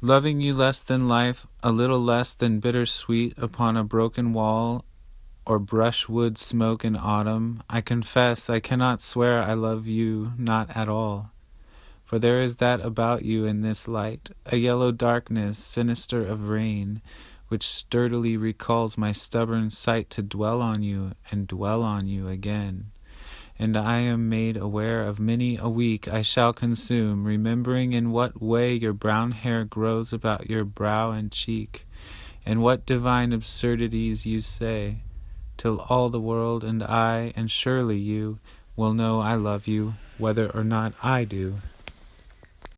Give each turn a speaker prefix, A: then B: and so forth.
A: Loving you less than life, a little less than bittersweet upon a broken wall or brushwood smoke in autumn, I confess I cannot swear I love you not at all. For there is that about you in this light, a yellow darkness, sinister of rain, which sturdily recalls my stubborn sight to dwell on you and dwell on you again. And I am made aware of many a week I shall consume, remembering in what way your brown hair grows about your brow and cheek, and what divine absurdities you say, till all the world and I, and surely you, will know I love you, whether or not I do.